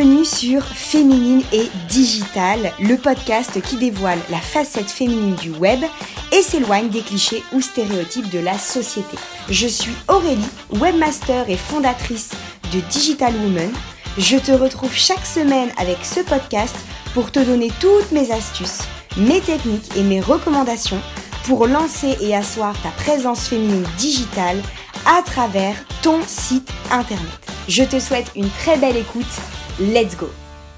Bienvenue sur Féminine et Digital, le podcast qui dévoile la facette féminine du web et s'éloigne des clichés ou stéréotypes de la société. Je suis Aurélie, webmaster et fondatrice de Digital Woman. Je te retrouve chaque semaine avec ce podcast pour te donner toutes mes astuces, mes techniques et mes recommandations pour lancer et asseoir ta présence féminine digitale à travers ton site internet. Je te souhaite une très belle écoute. Let's go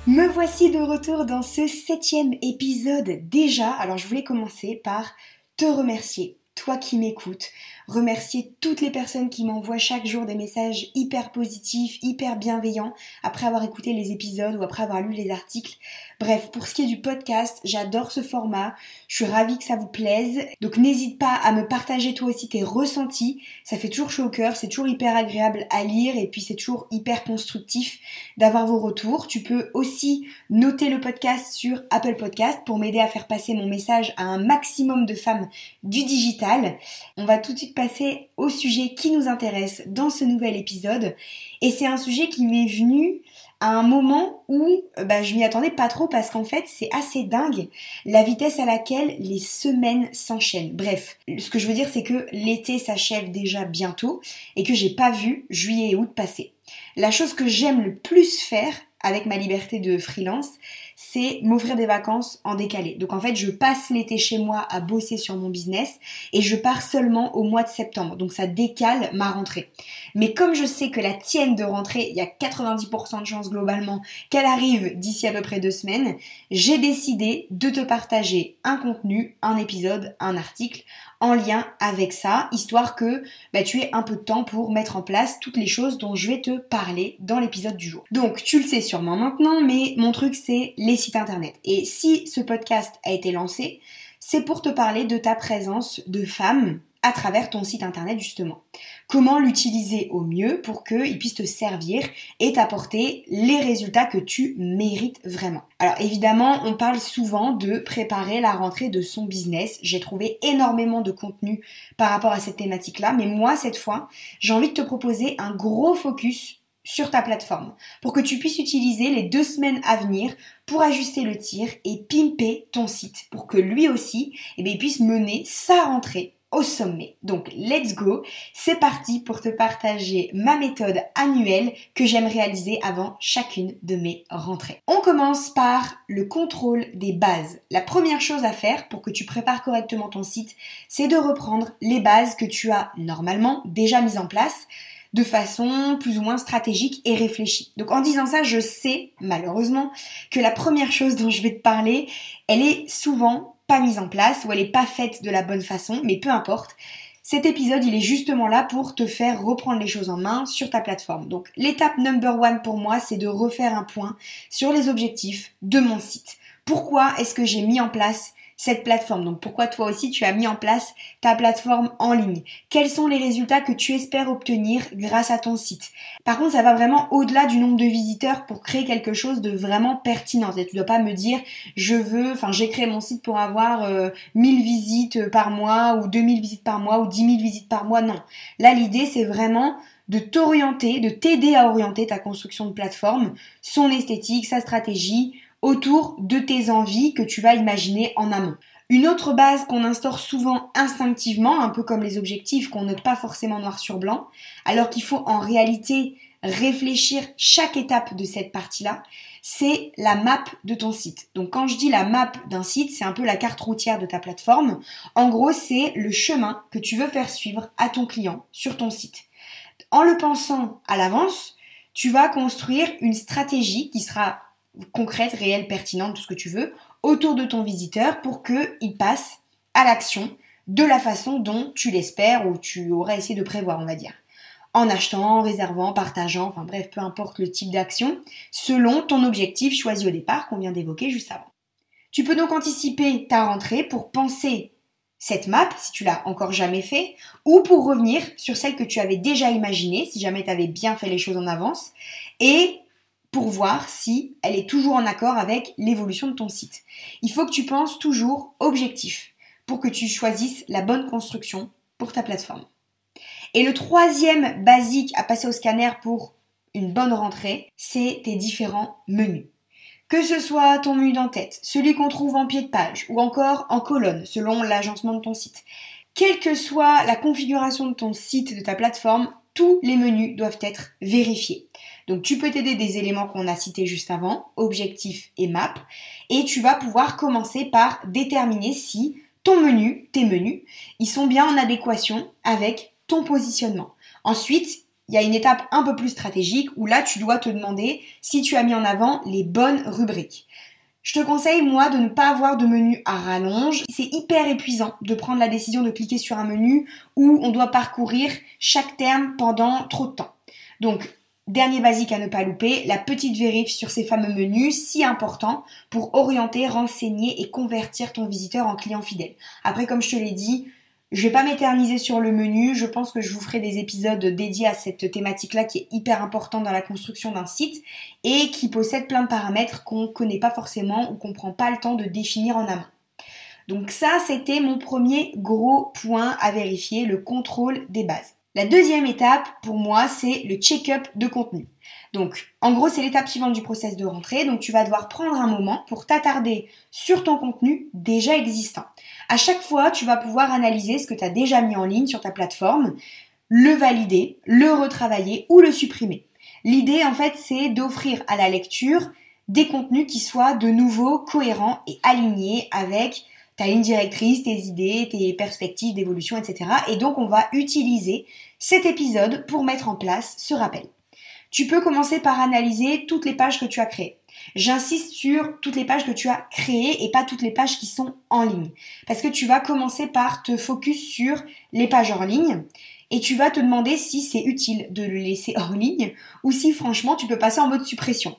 Me voici de retour dans ce septième épisode déjà. Alors je voulais commencer par te remercier, toi qui m'écoutes, remercier toutes les personnes qui m'envoient chaque jour des messages hyper positifs, hyper bienveillants, après avoir écouté les épisodes ou après avoir lu les articles. Bref, pour ce qui est du podcast, j'adore ce format, je suis ravie que ça vous plaise. Donc n'hésite pas à me partager toi aussi tes ressentis, ça fait toujours chaud au cœur, c'est toujours hyper agréable à lire et puis c'est toujours hyper constructif d'avoir vos retours. Tu peux aussi noter le podcast sur Apple Podcast pour m'aider à faire passer mon message à un maximum de femmes du digital. On va tout de suite passer au sujet qui nous intéresse dans ce nouvel épisode et c'est un sujet qui m'est venu à un moment où euh, bah, je m'y attendais pas trop parce qu'en fait c'est assez dingue la vitesse à laquelle les semaines s'enchaînent. Bref, ce que je veux dire c'est que l'été s'achève déjà bientôt et que j'ai pas vu juillet et août passer. La chose que j'aime le plus faire avec ma liberté de freelance, c'est m'offrir des vacances en décalé. Donc en fait, je passe l'été chez moi à bosser sur mon business et je pars seulement au mois de septembre. Donc ça décale ma rentrée. Mais comme je sais que la tienne de rentrée, il y a 90% de chances globalement qu'elle arrive d'ici à peu près deux semaines, j'ai décidé de te partager un contenu, un épisode, un article en lien avec ça, histoire que bah, tu aies un peu de temps pour mettre en place toutes les choses dont je vais te parler dans l'épisode du jour. Donc tu le sais sûrement maintenant, mais mon truc c'est les sites internet. Et si ce podcast a été lancé, c'est pour te parler de ta présence de femme à travers ton site internet justement. Comment l'utiliser au mieux pour qu'il puisse te servir et t'apporter les résultats que tu mérites vraiment. Alors évidemment, on parle souvent de préparer la rentrée de son business. J'ai trouvé énormément de contenu par rapport à cette thématique-là, mais moi cette fois, j'ai envie de te proposer un gros focus sur ta plateforme pour que tu puisses utiliser les deux semaines à venir pour ajuster le tir et pimper ton site pour que lui aussi eh puisse mener sa rentrée au sommet. Donc let's go, c'est parti pour te partager ma méthode annuelle que j'aime réaliser avant chacune de mes rentrées. On commence par le contrôle des bases. La première chose à faire pour que tu prépares correctement ton site, c'est de reprendre les bases que tu as normalement déjà mises en place de façon plus ou moins stratégique et réfléchie. Donc en disant ça, je sais malheureusement que la première chose dont je vais te parler, elle est souvent pas mise en place ou elle est pas faite de la bonne façon, mais peu importe. Cet épisode, il est justement là pour te faire reprendre les choses en main sur ta plateforme. Donc l'étape number one pour moi, c'est de refaire un point sur les objectifs de mon site. Pourquoi est-ce que j'ai mis en place cette plateforme. Donc pourquoi toi aussi tu as mis en place ta plateforme en ligne? Quels sont les résultats que tu espères obtenir grâce à ton site? Par contre, ça va vraiment au-delà du nombre de visiteurs pour créer quelque chose de vraiment pertinent. Et tu dois pas me dire je veux, enfin j'ai créé mon site pour avoir 1000 euh, visites par mois ou 2000 visites par mois ou 10 000 visites par mois. Non. Là l'idée c'est vraiment de t'orienter, de t'aider à orienter ta construction de plateforme, son esthétique, sa stratégie, autour de tes envies que tu vas imaginer en amont. Une autre base qu'on instaure souvent instinctivement, un peu comme les objectifs qu'on note pas forcément noir sur blanc, alors qu'il faut en réalité réfléchir chaque étape de cette partie-là, c'est la map de ton site. Donc quand je dis la map d'un site, c'est un peu la carte routière de ta plateforme. En gros, c'est le chemin que tu veux faire suivre à ton client sur ton site. En le pensant à l'avance, tu vas construire une stratégie qui sera concrète, réelle, pertinente, tout ce que tu veux, autour de ton visiteur pour qu'il passe à l'action de la façon dont tu l'espères ou tu aurais essayé de prévoir, on va dire. En achetant, réservant, partageant, enfin bref, peu importe le type d'action, selon ton objectif choisi au départ qu'on vient d'évoquer juste avant. Tu peux donc anticiper ta rentrée pour penser cette map, si tu l'as encore jamais fait, ou pour revenir sur celle que tu avais déjà imaginée, si jamais tu avais bien fait les choses en avance, et pour voir si elle est toujours en accord avec l'évolution de ton site. Il faut que tu penses toujours objectif pour que tu choisisses la bonne construction pour ta plateforme. Et le troisième basique à passer au scanner pour une bonne rentrée, c'est tes différents menus. Que ce soit ton menu d'en-tête, celui qu'on trouve en pied de page ou encore en colonne selon l'agencement de ton site. Quelle que soit la configuration de ton site, de ta plateforme, tous les menus doivent être vérifiés. Donc tu peux t'aider des éléments qu'on a cités juste avant, objectif et map, et tu vas pouvoir commencer par déterminer si ton menu, tes menus, ils sont bien en adéquation avec ton positionnement. Ensuite, il y a une étape un peu plus stratégique où là, tu dois te demander si tu as mis en avant les bonnes rubriques. Je te conseille, moi, de ne pas avoir de menu à rallonge. C'est hyper épuisant de prendre la décision de cliquer sur un menu où on doit parcourir chaque terme pendant trop de temps. Donc, dernier basique à ne pas louper, la petite vérif sur ces fameux menus, si important pour orienter, renseigner et convertir ton visiteur en client fidèle. Après, comme je te l'ai dit, je vais pas m'éterniser sur le menu, je pense que je vous ferai des épisodes dédiés à cette thématique-là qui est hyper importante dans la construction d'un site et qui possède plein de paramètres qu'on connaît pas forcément ou qu'on prend pas le temps de définir en amont. Donc ça, c'était mon premier gros point à vérifier, le contrôle des bases. La deuxième étape, pour moi, c'est le check-up de contenu. Donc, en gros, c'est l'étape suivante du process de rentrée. Donc, tu vas devoir prendre un moment pour t'attarder sur ton contenu déjà existant. À chaque fois, tu vas pouvoir analyser ce que tu as déjà mis en ligne sur ta plateforme, le valider, le retravailler ou le supprimer. L'idée, en fait, c'est d'offrir à la lecture des contenus qui soient de nouveau cohérents et alignés avec ta ligne directrice, tes idées, tes perspectives d'évolution, etc. Et donc, on va utiliser cet épisode pour mettre en place ce rappel. Tu peux commencer par analyser toutes les pages que tu as créées. J'insiste sur toutes les pages que tu as créées et pas toutes les pages qui sont en ligne. Parce que tu vas commencer par te focus sur les pages hors ligne et tu vas te demander si c'est utile de le laisser hors ligne ou si franchement tu peux passer en mode suppression.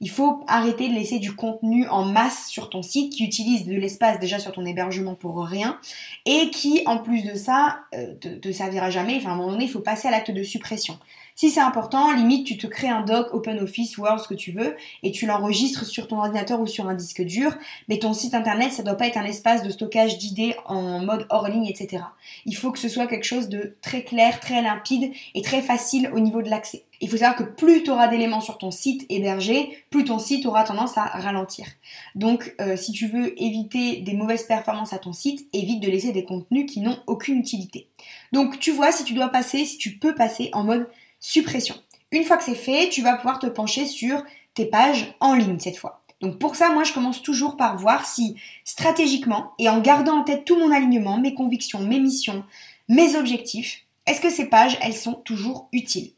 Il faut arrêter de laisser du contenu en masse sur ton site qui utilise de l'espace déjà sur ton hébergement pour rien et qui en plus de ça euh, te servira jamais. Enfin à un moment donné il faut passer à l'acte de suppression. Si c'est important, limite, tu te crées un doc, OpenOffice, Word, ce que tu veux, et tu l'enregistres sur ton ordinateur ou sur un disque dur. Mais ton site internet, ça doit pas être un espace de stockage d'idées en mode hors ligne, etc. Il faut que ce soit quelque chose de très clair, très limpide et très facile au niveau de l'accès. Il faut savoir que plus tu auras d'éléments sur ton site hébergé, plus ton site aura tendance à ralentir. Donc, euh, si tu veux éviter des mauvaises performances à ton site, évite de laisser des contenus qui n'ont aucune utilité. Donc, tu vois si tu dois passer, si tu peux passer en mode suppression. Une fois que c'est fait, tu vas pouvoir te pencher sur tes pages en ligne cette fois. Donc pour ça, moi, je commence toujours par voir si stratégiquement et en gardant en tête tout mon alignement, mes convictions, mes missions, mes objectifs, est-ce que ces pages, elles sont toujours utiles?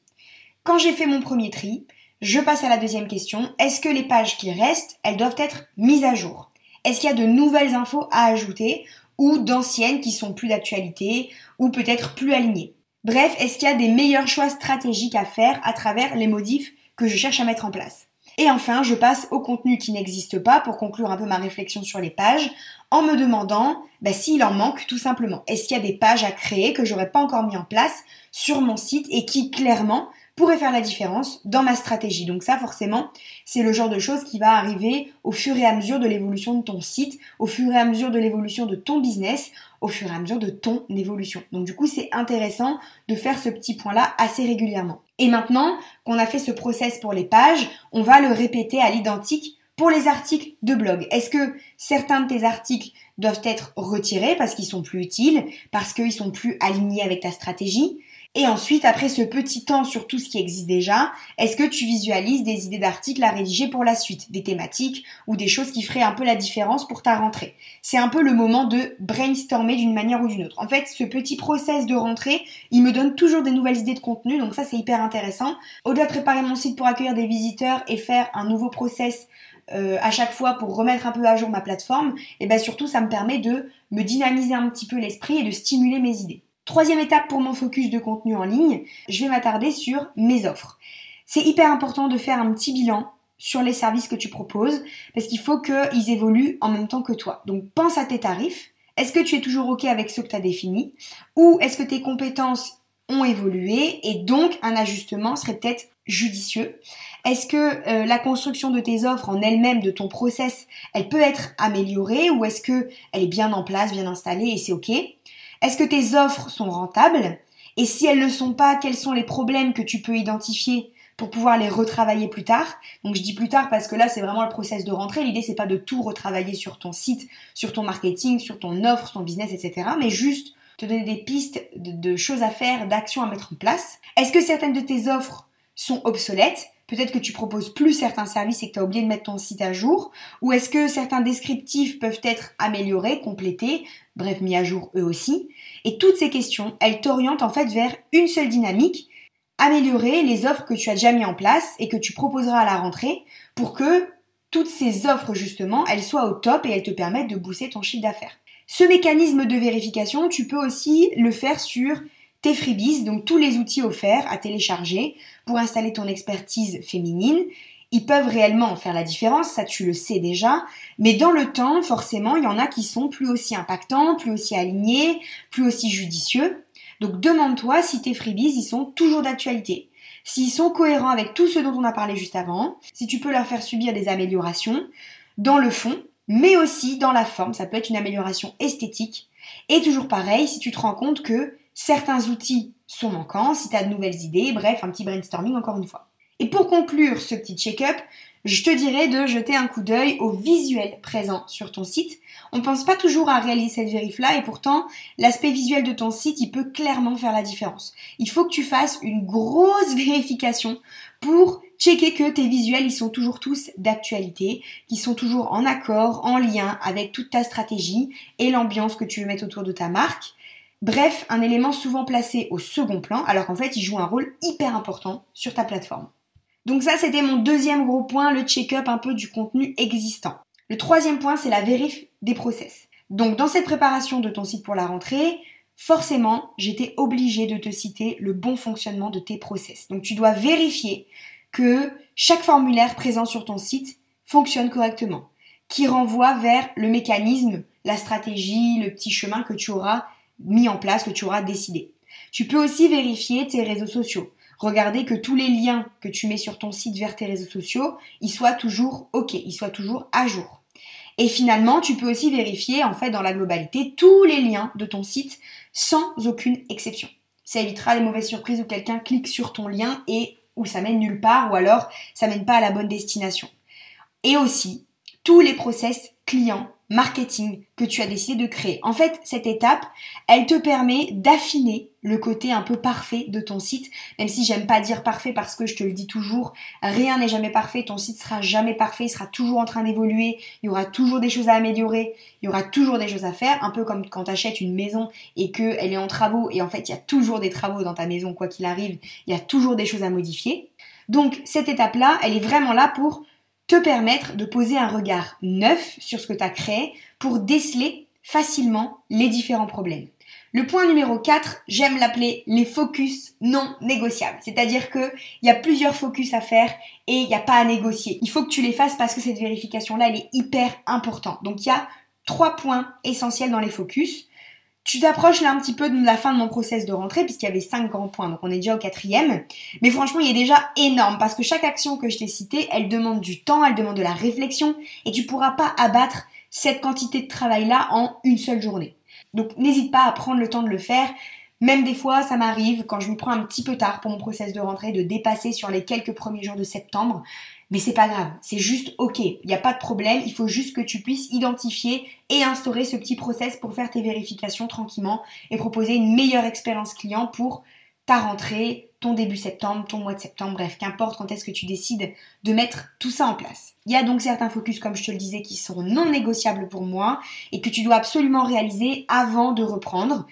Quand j'ai fait mon premier tri, je passe à la deuxième question. Est-ce que les pages qui restent, elles doivent être mises à jour? Est-ce qu'il y a de nouvelles infos à ajouter ou d'anciennes qui sont plus d'actualité ou peut-être plus alignées? Bref, est-ce qu'il y a des meilleurs choix stratégiques à faire à travers les modifs que je cherche à mettre en place? Et enfin, je passe au contenu qui n'existe pas pour conclure un peu ma réflexion sur les pages en me demandant bah, s'il en manque tout simplement. Est-ce qu'il y a des pages à créer que j'aurais pas encore mis en place sur mon site et qui clairement pourrait faire la différence dans ma stratégie. Donc ça, forcément, c'est le genre de choses qui va arriver au fur et à mesure de l'évolution de ton site, au fur et à mesure de l'évolution de ton business, au fur et à mesure de ton évolution. Donc du coup, c'est intéressant de faire ce petit point-là assez régulièrement. Et maintenant qu'on a fait ce process pour les pages, on va le répéter à l'identique pour les articles de blog. Est-ce que certains de tes articles doivent être retirés parce qu'ils sont plus utiles, parce qu'ils sont plus alignés avec ta stratégie? Et ensuite, après ce petit temps sur tout ce qui existe déjà, est-ce que tu visualises des idées d'articles à rédiger pour la suite, des thématiques ou des choses qui feraient un peu la différence pour ta rentrée? C'est un peu le moment de brainstormer d'une manière ou d'une autre. En fait, ce petit process de rentrée, il me donne toujours des nouvelles idées de contenu, donc ça c'est hyper intéressant. Au-delà de préparer mon site pour accueillir des visiteurs et faire un nouveau process euh, à chaque fois pour remettre un peu à jour ma plateforme, et bien surtout ça me permet de me dynamiser un petit peu l'esprit et de stimuler mes idées. Troisième étape pour mon focus de contenu en ligne, je vais m'attarder sur mes offres. C'est hyper important de faire un petit bilan sur les services que tu proposes parce qu'il faut qu'ils évoluent en même temps que toi. Donc pense à tes tarifs. Est-ce que tu es toujours OK avec ce que tu as défini Ou est-ce que tes compétences ont évolué et donc un ajustement serait peut-être judicieux? Est-ce que euh, la construction de tes offres en elle-même, de ton process, elle peut être améliorée ou est-ce que elle est bien en place, bien installée et c'est OK? Est-ce que tes offres sont rentables? Et si elles ne le sont pas, quels sont les problèmes que tu peux identifier pour pouvoir les retravailler plus tard? Donc je dis plus tard parce que là c'est vraiment le process de rentrée. L'idée c'est pas de tout retravailler sur ton site, sur ton marketing, sur ton offre, ton business, etc. Mais juste te donner des pistes de, choses à faire, d'actions à mettre en place. Est-ce que certaines de tes offres sont obsolètes? Peut-être que tu proposes plus certains services et que tu as oublié de mettre ton site à jour. Ou est-ce que certains descriptifs peuvent être améliorés, complétés, bref, mis à jour eux aussi Et toutes ces questions, elles t'orientent en fait vers une seule dynamique améliorer les offres que tu as déjà mis en place et que tu proposeras à la rentrée pour que toutes ces offres justement, elles soient au top et elles te permettent de booster ton chiffre d'affaires. Ce mécanisme de vérification, tu peux aussi le faire sur tes freebies, donc tous les outils offerts à télécharger pour installer ton expertise féminine. Ils peuvent réellement faire la différence, ça tu le sais déjà, mais dans le temps, forcément, il y en a qui sont plus aussi impactants, plus aussi alignés, plus aussi judicieux. Donc demande-toi si tes freebies, ils sont toujours d'actualité. S'ils sont cohérents avec tout ce dont on a parlé juste avant, si tu peux leur faire subir des améliorations dans le fond, mais aussi dans la forme, ça peut être une amélioration esthétique. Et toujours pareil, si tu te rends compte que certains outils sont manquants, si tu as de nouvelles idées, bref, un petit brainstorming encore une fois. Et pour conclure ce petit check-up, je te dirais de jeter un coup d'œil au visuel présent sur ton site. On ne pense pas toujours à réaliser cette vérif-là et pourtant, l'aspect visuel de ton site, il peut clairement faire la différence. Il faut que tu fasses une grosse vérification pour checker que tes visuels, ils sont toujours tous d'actualité, qu'ils sont toujours en accord, en lien avec toute ta stratégie et l'ambiance que tu veux mettre autour de ta marque. Bref, un élément souvent placé au second plan, alors qu'en fait, il joue un rôle hyper important sur ta plateforme. Donc ça, c'était mon deuxième gros point, le check-up un peu du contenu existant. Le troisième point, c'est la vérif des process. Donc dans cette préparation de ton site pour la rentrée, forcément, j'étais obligée de te citer le bon fonctionnement de tes process. Donc tu dois vérifier que chaque formulaire présent sur ton site fonctionne correctement, qui renvoie vers le mécanisme, la stratégie, le petit chemin que tu auras mis en place, que tu auras décidé. Tu peux aussi vérifier tes réseaux sociaux. Regardez que tous les liens que tu mets sur ton site vers tes réseaux sociaux, ils soient toujours OK, ils soient toujours à jour. Et finalement, tu peux aussi vérifier en fait dans la globalité tous les liens de ton site sans aucune exception. Ça évitera les mauvaises surprises où quelqu'un clique sur ton lien et où ça mène nulle part ou alors ça mène pas à la bonne destination. Et aussi tous les process clients marketing que tu as décidé de créer. En fait, cette étape, elle te permet d'affiner le côté un peu parfait de ton site, même si j'aime pas dire parfait parce que je te le dis toujours, rien n'est jamais parfait, ton site sera jamais parfait, il sera toujours en train d'évoluer, il y aura toujours des choses à améliorer, il y aura toujours des choses à faire, un peu comme quand tu achètes une maison et qu'elle est en travaux et en fait il y a toujours des travaux dans ta maison quoi qu'il arrive, il y a toujours des choses à modifier. Donc cette étape-là, elle est vraiment là pour te permettre de poser un regard neuf sur ce que tu as créé pour déceler facilement les différents problèmes. Le point numéro 4, j'aime l'appeler les focus non négociables. C'est-à-dire qu'il y a plusieurs focus à faire et il n'y a pas à négocier. Il faut que tu les fasses parce que cette vérification-là, elle est hyper importante. Donc il y a trois points essentiels dans les focus. Tu t'approches là un petit peu de la fin de mon process de rentrée puisqu'il y avait cinq grands points, donc on est déjà au quatrième. Mais franchement, il est déjà énorme parce que chaque action que je t'ai citée, elle demande du temps, elle demande de la réflexion et tu pourras pas abattre cette quantité de travail là en une seule journée. Donc n'hésite pas à prendre le temps de le faire. Même des fois, ça m'arrive quand je me prends un petit peu tard pour mon process de rentrée de dépasser sur les quelques premiers jours de septembre. Mais c'est pas grave, c'est juste ok, il n'y a pas de problème, il faut juste que tu puisses identifier et instaurer ce petit process pour faire tes vérifications tranquillement et proposer une meilleure expérience client pour ta rentrée, ton début septembre, ton mois de septembre, bref, qu'importe quand est-ce que tu décides de mettre tout ça en place. Il y a donc certains focus, comme je te le disais, qui sont non négociables pour moi et que tu dois absolument réaliser avant de reprendre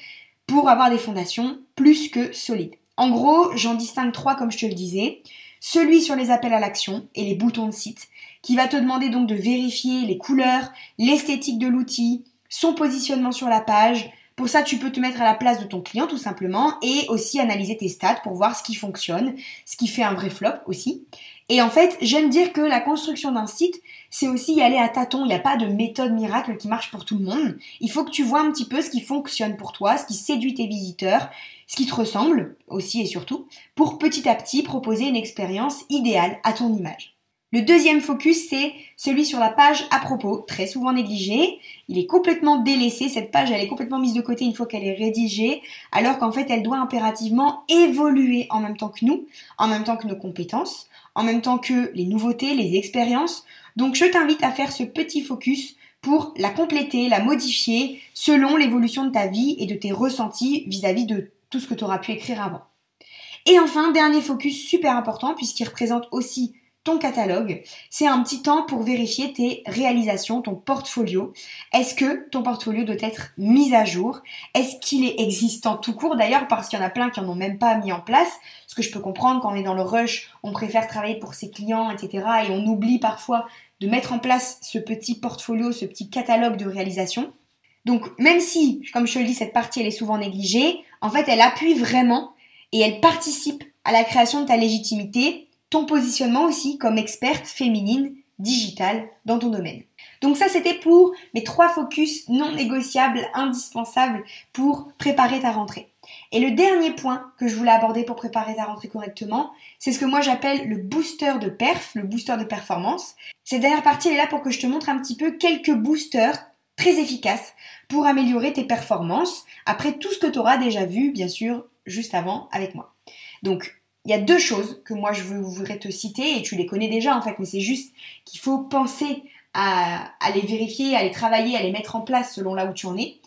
pour avoir des fondations plus que solides. En gros, j'en distingue trois comme je te le disais celui sur les appels à l'action et les boutons de site, qui va te demander donc de vérifier les couleurs, l'esthétique de l'outil, son positionnement sur la page. Pour ça, tu peux te mettre à la place de ton client tout simplement et aussi analyser tes stats pour voir ce qui fonctionne, ce qui fait un vrai flop aussi. Et en fait, j'aime dire que la construction d'un site, c'est aussi y aller à tâtons. Il n'y a pas de méthode miracle qui marche pour tout le monde. Il faut que tu vois un petit peu ce qui fonctionne pour toi, ce qui séduit tes visiteurs, ce qui te ressemble aussi et surtout, pour petit à petit proposer une expérience idéale à ton image. Le deuxième focus, c'est celui sur la page à propos, très souvent négligé. Il est complètement délaissé, cette page, elle est complètement mise de côté une fois qu'elle est rédigée, alors qu'en fait, elle doit impérativement évoluer en même temps que nous, en même temps que nos compétences, en même temps que les nouveautés, les expériences. Donc, je t'invite à faire ce petit focus pour la compléter, la modifier selon l'évolution de ta vie et de tes ressentis vis-à-vis de tout ce que tu auras pu écrire avant. Et enfin, dernier focus super important puisqu'il représente aussi ton catalogue, c'est un petit temps pour vérifier tes réalisations, ton portfolio. Est-ce que ton portfolio doit être mis à jour? Est-ce qu'il est existant tout court? D'ailleurs parce qu'il y en a plein qui n'en ont même pas mis en place Ce que je peux comprendre quand on est dans le rush, on préfère travailler pour ses clients, etc. Et on oublie parfois de mettre en place ce petit portfolio, ce petit catalogue de réalisations. Donc même si, comme je te le dis, cette partie elle est souvent négligée, en fait elle appuie vraiment et elle participe à la création de ta légitimité ton positionnement aussi comme experte féminine digitale dans ton domaine. Donc ça c'était pour mes trois focus non négociables, indispensables pour préparer ta rentrée. Et le dernier point que je voulais aborder pour préparer ta rentrée correctement, c'est ce que moi j'appelle le booster de perf, le booster de performance. Cette dernière partie elle est là pour que je te montre un petit peu quelques boosters très efficaces pour améliorer tes performances après tout ce que tu auras déjà vu bien sûr juste avant avec moi. Donc il y a deux choses que moi je voudrais te citer et tu les connais déjà en fait, mais c'est juste qu'il faut penser à, les vérifier, à les travailler, à les mettre en place selon là où tu en es.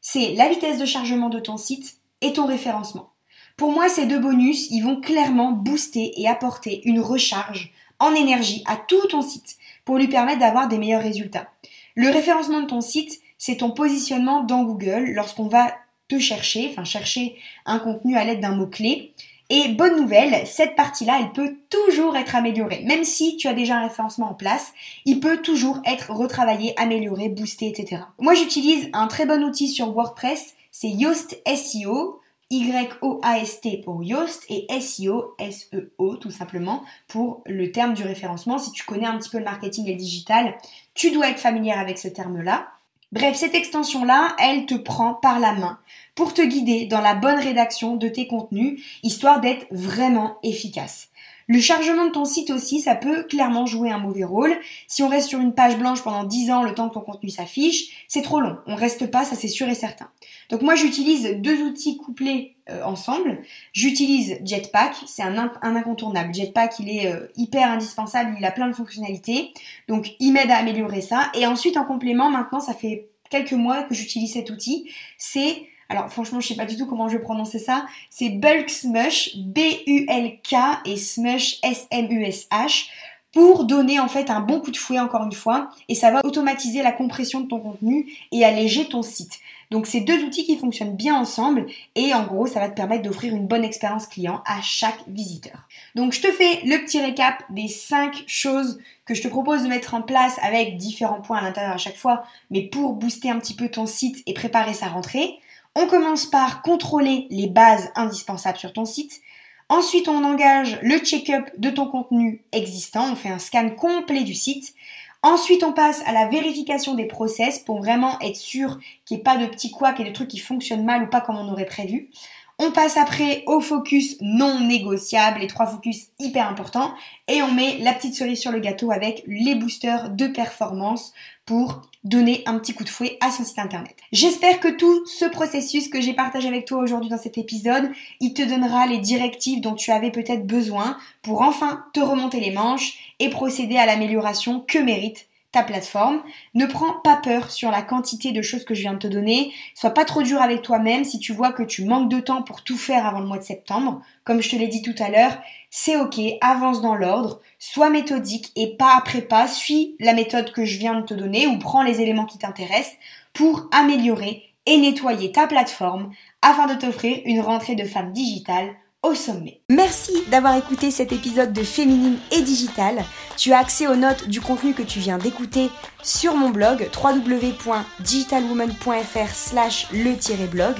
C'est la vitesse de chargement de ton site et ton référencement. Pour moi, ces deux bonus, ils vont clairement booster et apporter une recharge en énergie à tout ton site pour lui permettre d'avoir des meilleurs résultats. Le référencement de ton site, c'est ton positionnement dans Google lorsqu'on va te chercher, enfin chercher un contenu à l'aide d'un mot-clé. Et bonne nouvelle, cette partie-là, elle peut toujours être améliorée. Même si tu as déjà un référencement en place, il peut toujours être retravaillé, amélioré, boosté, etc. Moi, j'utilise un très bon outil sur WordPress, c'est Yoast SEO. Y-O-A-S-T pour Yoast et SEO, S-E-O tout simplement pour le terme du référencement. Si tu connais un petit peu le marketing et le digital, tu dois être familière avec ce terme-là. Bref, cette extension-là, elle te prend par la main pour te guider dans la bonne rédaction de tes contenus, histoire d'être vraiment efficace. Le chargement de ton site aussi, ça peut clairement jouer un mauvais rôle. Si on reste sur une page blanche pendant 10 ans le temps que ton contenu s'affiche, c'est trop long. On reste pas, ça c'est sûr et certain. Donc moi j'utilise deux outils couplés euh, ensemble. J'utilise Jetpack, c'est un, incontournable. Jetpack, il est euh, hyper indispensable, il a plein de fonctionnalités. Donc il m'aide à améliorer ça. Et ensuite en complément, maintenant ça fait quelques mois que j'utilise cet outil, c'est alors franchement, je sais pas du tout comment je vais prononcer ça. C'est Bulk Smush, B-U-L-K et Smush, S-M-U-S-H pour donner en fait un bon coup de fouet encore une fois et ça va automatiser la compression de ton contenu et alléger ton site. Donc c'est deux outils qui fonctionnent bien ensemble et en gros ça va te permettre d'offrir une bonne expérience client à chaque visiteur. Donc je te fais le petit récap des 5 choses que je te propose de mettre en place avec différents points à l'intérieur à chaque fois, mais pour booster un petit peu ton site et préparer sa rentrée. On commence par contrôler les bases indispensables sur ton site. Ensuite, on engage le check-up de ton contenu existant. On fait un scan complet du site. Ensuite, on passe à la vérification des process pour vraiment être sûr qu'il n'y ait pas de petits couacs et de trucs qui fonctionnent mal ou pas comme on aurait prévu. On passe après au focus non négociable, les trois focus hyper importants, et on met la petite cerise sur le gâteau avec les boosters de performance pour donner un petit coup de fouet à son site internet. J'espère que tout ce processus que j'ai partagé avec toi aujourd'hui dans cet épisode, il te donnera les directives dont tu avais peut-être besoin pour enfin te remonter les manches et procéder à l'amélioration que mérite ta plateforme. Ne prends pas peur sur la quantité de choses que je viens de te donner. Sois pas trop dur avec toi-même si tu vois que tu manques de temps pour tout faire avant le mois de septembre. Comme je te l'ai dit tout à l'heure, c'est ok, avance dans l'ordre, sois méthodique et pas après pas, suis la méthode que je viens de te donner ou prends les éléments qui t'intéressent pour améliorer et nettoyer ta plateforme afin de t'offrir une rentrée de femme digitale au sommet. Merci d'avoir écouté cet épisode de Féminine et Digital. Tu as accès aux notes du contenu que tu viens d'écouter sur mon blog www.digitalwoman.fr slash le-blog.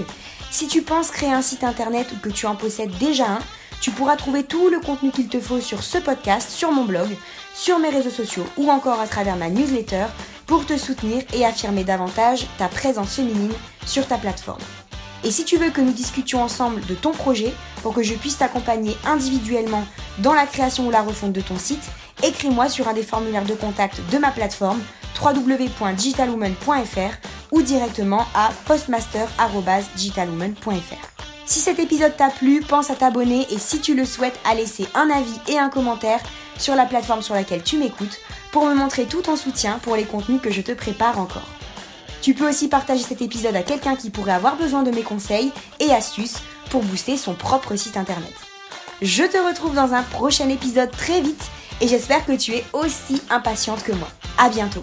Si tu penses créer un site internet ou que tu en possèdes déjà un, tu pourras trouver tout le contenu qu'il te faut sur ce podcast, sur mon blog, sur mes réseaux sociaux ou encore à travers ma newsletter pour te soutenir et affirmer davantage ta présence féminine sur ta plateforme. Et si tu veux que nous discutions ensemble de ton projet pour que je puisse t'accompagner individuellement dans la création ou la refonte de ton site, écris-moi sur un des formulaires de contact de ma plateforme www.digitalwoman.fr ou directement à postmaster.digitalwoman.fr. Si cet épisode t'a plu, pense à t'abonner et si tu le souhaites, à laisser un avis et un commentaire sur la plateforme sur laquelle tu m'écoutes pour me montrer tout ton soutien pour les contenus que je te prépare encore. Tu peux aussi partager cet épisode à quelqu'un qui pourrait avoir besoin de mes conseils et astuces pour booster son propre site internet. Je te retrouve dans un prochain épisode très vite et j'espère que tu es aussi impatiente que moi. À bientôt.